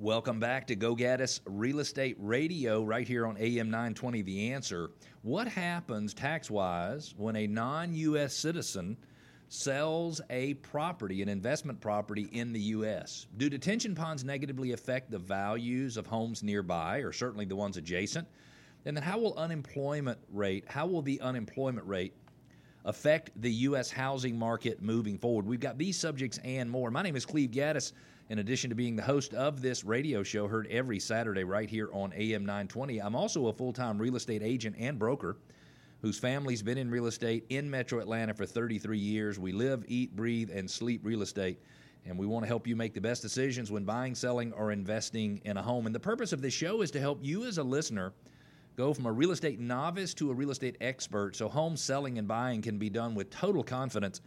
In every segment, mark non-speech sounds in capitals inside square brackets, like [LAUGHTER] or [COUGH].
Welcome back to Go Gaddis Real Estate Radio right here on AM 920 The Answer. What happens tax wise when a non U.S. citizen sells a property, an investment property in the U.S.? Do detention ponds negatively affect the values of homes nearby or certainly the ones adjacent? And then how will unemployment rate, how will the unemployment rate affect the U.S. housing market moving forward? We've got these subjects and more. My name is Cleve Gaddis. In addition to being the host of this radio show, heard every Saturday right here on AM 920, I'm also a full time real estate agent and broker whose family's been in real estate in metro Atlanta for 33 years. We live, eat, breathe, and sleep real estate. And we want to help you make the best decisions when buying, selling, or investing in a home. And the purpose of this show is to help you as a listener go from a real estate novice to a real estate expert so home selling and buying can be done with total confidence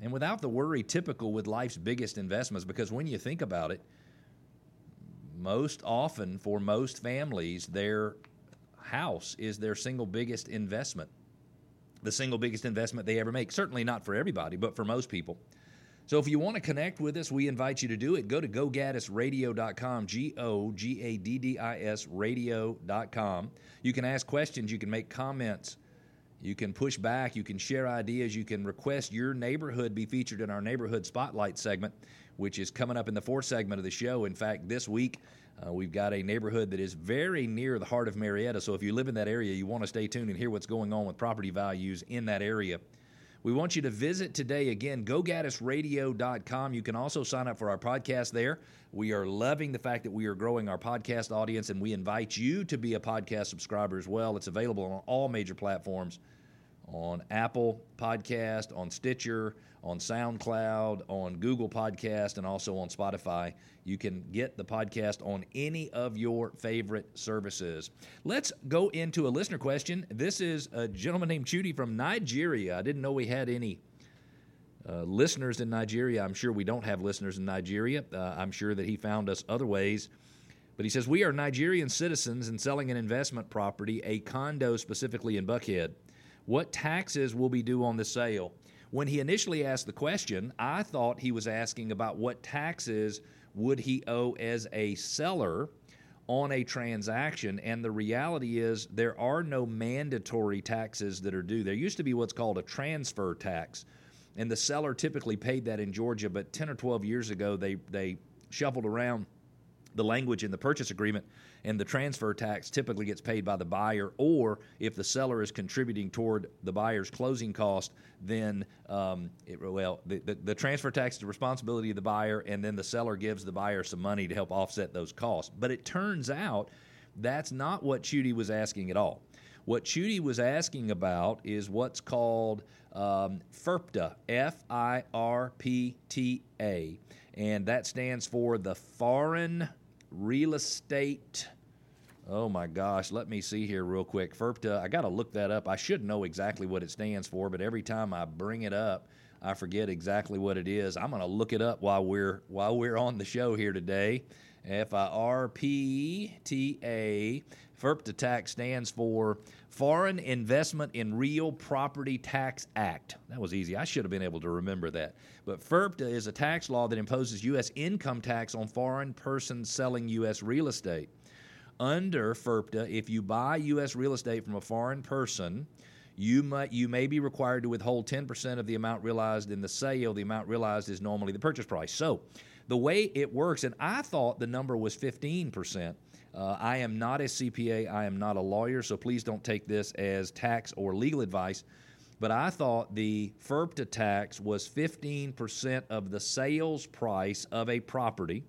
and without the worry typical with life's biggest investments. Because when you think about it, most often for most families, their house is their single biggest investment, the single biggest investment they ever make. Certainly not for everybody, but for most people. So if you want to connect with us, we invite you to do it. Go to gogaddisradio.com, G O G A D D I S radio.com. You can ask questions, you can make comments you can push back, you can share ideas, you can request your neighborhood be featured in our neighborhood spotlight segment, which is coming up in the fourth segment of the show. In fact, this week uh, we've got a neighborhood that is very near the heart of Marietta. So if you live in that area, you want to stay tuned and hear what's going on with property values in that area. We want you to visit today again, gogaddisradio.com. You can also sign up for our podcast there. We are loving the fact that we are growing our podcast audience, and we invite you to be a podcast subscriber as well. It's available on all major platforms on Apple Podcast, on Stitcher, on SoundCloud, on Google Podcast, and also on Spotify. You can get the podcast on any of your favorite services. Let's go into a listener question. This is a gentleman named Chudi from Nigeria. I didn't know we had any. Uh, listeners in Nigeria. I'm sure we don't have listeners in Nigeria. Uh, I'm sure that he found us other ways. But he says, We are Nigerian citizens and selling an investment property, a condo specifically in Buckhead. What taxes will be due on the sale? When he initially asked the question, I thought he was asking about what taxes would he owe as a seller on a transaction. And the reality is, there are no mandatory taxes that are due. There used to be what's called a transfer tax, and the seller typically paid that in Georgia. But 10 or 12 years ago, they, they shuffled around the language in the purchase agreement and the transfer tax typically gets paid by the buyer, or if the seller is contributing toward the buyer's closing cost, then um, it, well, the, the, the, transfer tax is the responsibility of the buyer, and then the seller gives the buyer some money to help offset those costs. But it turns out that's not what Chudi was asking at all. What Chudi was asking about is what's called um, FIRPTA, F I R P T A, and that stands for the Foreign Real Estate Oh my gosh, let me see here real quick. FIRPTA, I got to look that up. I should know exactly what it stands for, but every time I bring it up, I forget exactly what it is. I'm going to look it up while we're while we're on the show here today. F I R P T A. FIRPTA tax stands for Foreign Investment in Real Property Tax Act. That was easy. I should have been able to remember that. But FIRPTA is a tax law that imposes U.S. income tax on foreign persons selling U.S. real estate under FIRPTA, if you buy U.S. real estate from a foreign person, you might you may be required to withhold 10% of the amount realized in the sale. The amount realized is normally the purchase price. So, the way it works, and I thought the number was 15%. Uh, I am not a CPA. I am not a lawyer, so please don't take this as tax or legal advice. But I thought the FIRPTA tax was 15% of the sales price of a property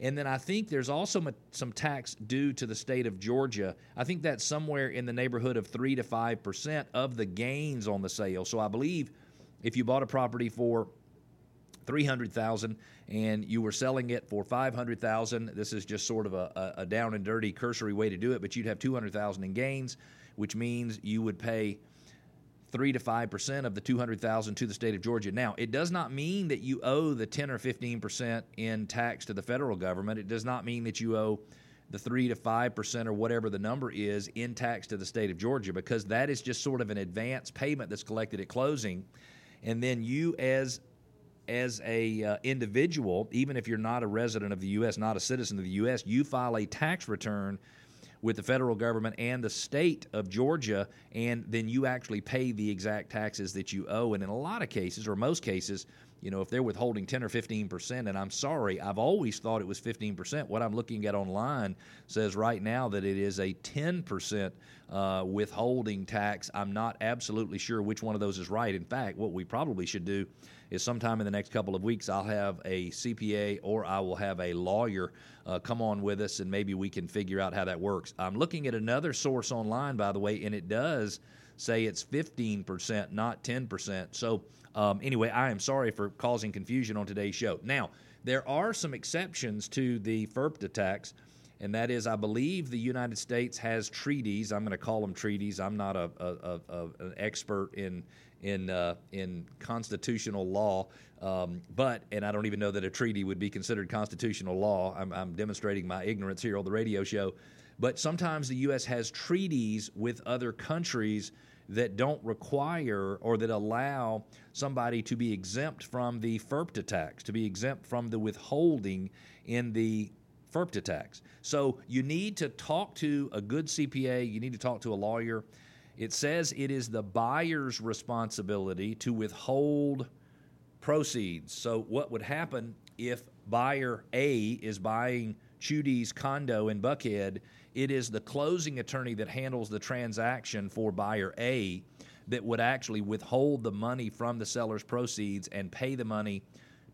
and then I think there's also some tax due to the state of Georgia. I think that's somewhere in the neighborhood of 3 to 5% of the gains on the sale. So I believe if you bought a property for 300,000 and you were selling it for 500,000, this is just sort of a, a down and dirty cursory way to do it, but you'd have 200,000 in gains, which means you would pay three to five percent of the two hundred thousand to the state of Georgia. Now, it does not mean that you owe the ten or fifteen percent in tax to the federal government. It does not mean that you owe the three to five percent or whatever the number is in tax to the state of Georgia, because that is just sort of an advance payment that's collected at closing, and then you as as a uh, individual, even if you're not a resident of the U.S., not a citizen of the U.S., you file a tax return with the federal government and the state of Georgia, and then you actually pay the exact taxes that you owe. And in a lot of cases, or most cases, you know, if they're withholding 10 or 15 percent, and I'm sorry, I've always thought it was 15 percent. What I'm looking at online says right now that it is a 10 percent uh, withholding tax. I'm not absolutely sure which one of those is right. In fact, what we probably should do is sometime in the next couple of weeks, I'll have a CPA or I will have a lawyer uh, come on with us, and maybe we can figure out how that works. I'm looking at another source online, by the way, and it does say it's 15%, not 10%. So, um, anyway, I am sorry for causing confusion on today's show. Now, there are some exceptions to the FIRPTA tax, and that is, I believe the United States has treaties. I'm going to call them treaties. I'm not a, a, a, an expert in in uh, in constitutional law. Um, but and I don't even know that a treaty would be considered constitutional law. I'm, I'm demonstrating my ignorance here on the radio show. But sometimes the U.S. has treaties with other countries that don't require or that allow somebody to be exempt from the FIRPTA tax, to be exempt from the withholding in the FIRPTA tax. So you need to talk to a good CPA, you need to talk to a lawyer it says it is the buyer's responsibility to withhold proceeds. So, what would happen if buyer A is buying Chudi's condo in Buckhead? It is the closing attorney that handles the transaction for buyer A that would actually withhold the money from the seller's proceeds and pay the money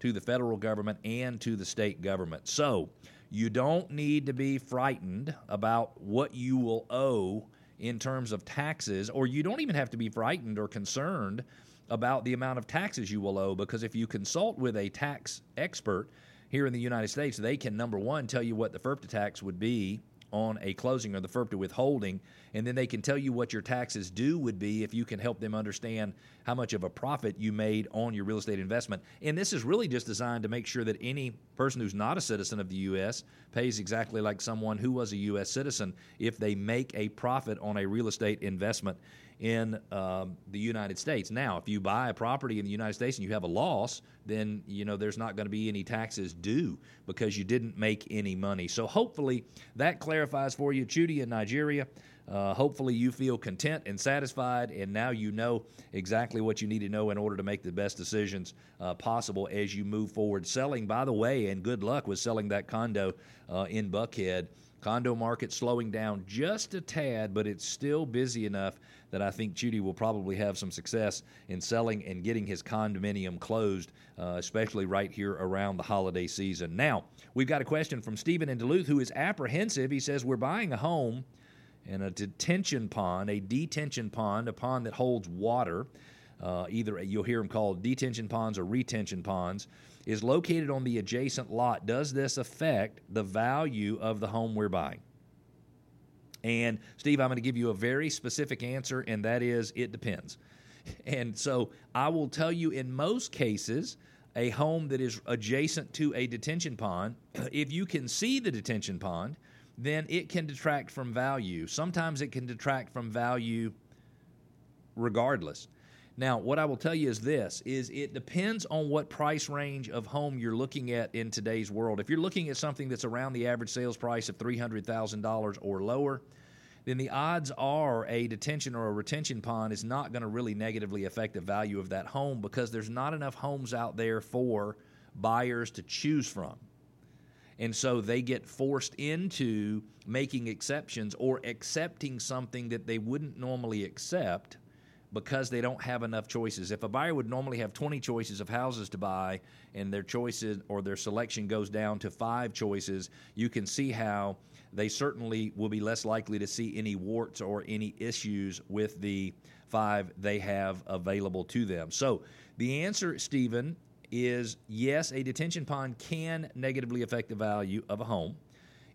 to the federal government and to the state government. So, you don't need to be frightened about what you will owe in terms of taxes, or you don't even have to be frightened or concerned about the amount of taxes you will owe because if you consult with a tax expert here in the United States, they can, number one, tell you what the FIRPTA tax would be on a closing or the FIRPTA withholding, and then they can tell you what your taxes due would be if you can help them understand how much of a profit you made on your real estate investment. And this is really just designed to make sure that any person who's not a citizen of the U.S. pays exactly like someone who was a U.S. citizen if they make a profit on a real estate investment in um, the United States. Now, if you buy a property in the United States and you have a loss, then you know there's not going to be any taxes due because you didn't make any money. So hopefully that clarifies for you, Chudi in Nigeria. Uh, hopefully you feel content and satisfied, and now you know exactly what you need to know in order to make the best decisions uh, possible as you move forward. Selling, by the way, and good luck with selling that condo uh, in Buckhead. Condo market slowing down just a tad, but it's still busy enough that I think Chudi will probably have some success in selling and getting his condominium closed, uh, especially right here around the holiday season. Now, we've got a question from Stephen in Duluth who is apprehensive. He says, We're buying a home in a detention pond, a detention pond, a pond that holds water. Uh, either you'll hear them called detention ponds or retention ponds, is located on the adjacent lot. Does this affect the value of the home we're buying? And Steve, I'm going to give you a very specific answer, and that is it depends. [LAUGHS] And so I will tell you in most cases, a home that is adjacent to a detention pond, [CLEARS THROAT] if you can see the detention pond, then it can detract from value. Sometimes it can detract from value regardless. Now, what I will tell you is this is it depends on what price range of home you're looking at in today's world. If you're looking at something that's around the average sales price of $300,000 or lower, then the odds are a detention or a retention pond is not going to really negatively affect the value of that home because there's not enough homes out there for buyers to choose from. And so they get forced into making exceptions or accepting something that they wouldn't normally accept because they don't have enough choices. If a buyer would normally have 20 choices of houses to buy and their choices or their selection goes down to five choices, you can see how they certainly will be less likely to see any warts or any issues with the five they have available to them. So the answer, Stephen, is yes, a detention pond can negatively affect the value of a home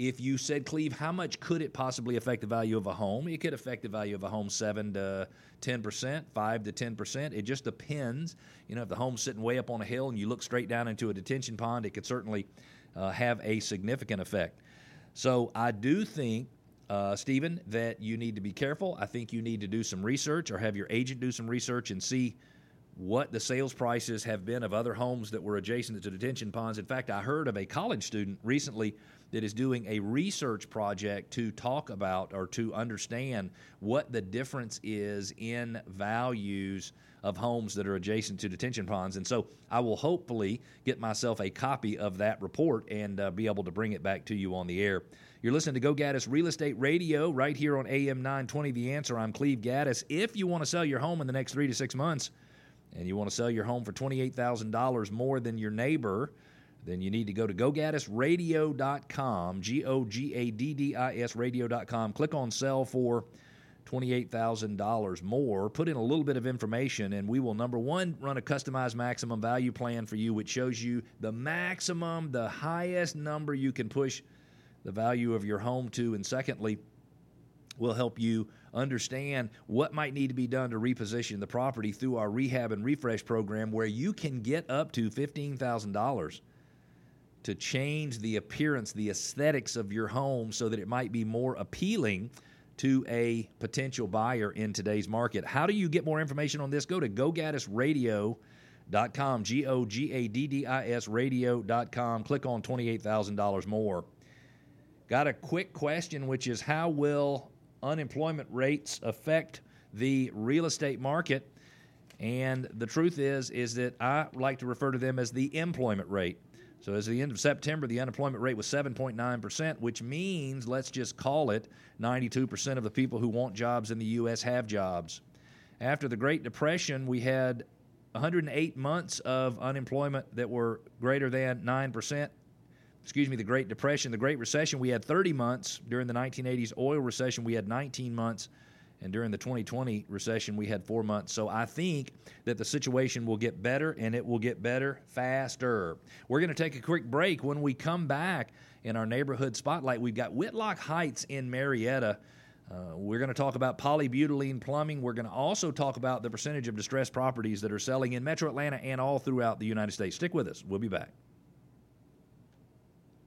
if you said, Cleve, how much could it possibly affect the value of a home? It could affect the value of a home 7 to 10%, 5 to 10%. It just depends. You know, if the home's sitting way up on a hill and you look straight down into a detention pond, it could certainly uh, have a significant effect. So I do think, uh, Stephen, that you need to be careful. I think you need to do some research or have your agent do some research and see what the sales prices have been of other homes that were adjacent to detention ponds. In fact, I heard of a college student recently that is doing a research project to talk about or to understand what the difference is in values of homes that are adjacent to detention ponds. And so I will hopefully get myself a copy of that report and uh, be able to bring it back to you on the air. You're listening to Go Gaddis Real Estate Radio right here on AM 920 The Answer. I'm Cleve Gaddis. If you want to sell your home in the next three to six months and you want to sell your home for $28,000 more than your neighbor, then you need to go to gogaddisradio.com, G O G A D D I S radio.com. Click on sell for $28,000 more. Put in a little bit of information, and we will, number one, run a customized maximum value plan for you, which shows you the maximum, the highest number you can push the value of your home to. And secondly, we'll help you understand what might need to be done to reposition the property through our rehab and refresh program, where you can get up to $15,000 to change the appearance, the aesthetics of your home so that it might be more appealing to a potential buyer in today's market. How do you get more information on this? Go to gogaddisradio.com, G O G A D D I S radio.com. Click on $28,000 more. Got a quick question, which is how will unemployment rates affect the real estate market? And the truth is, is that I like to refer to them as the employment rate. So, as the end of September, the unemployment rate was 7.9%, which means, let's just call it, 92% of the people who want jobs in the U.S. have jobs. After the Great Depression, we had 108 months of unemployment that were greater than 9%. Excuse me, the Great Depression. The Great Recession, we had 30 months. During the 1980s oil recession, we had 19 months. And during the 2020 recession, we had four months. So I think that the situation will get better and it will get better faster. We're going to take a quick break. When we come back in our neighborhood spotlight, we've got Whitlock Heights in Marietta. Uh, we're going to talk about polybutylene plumbing. We're going to also talk about the percentage of distressed properties that are selling in metro Atlanta and all throughout the United States. Stick with us. We'll be back.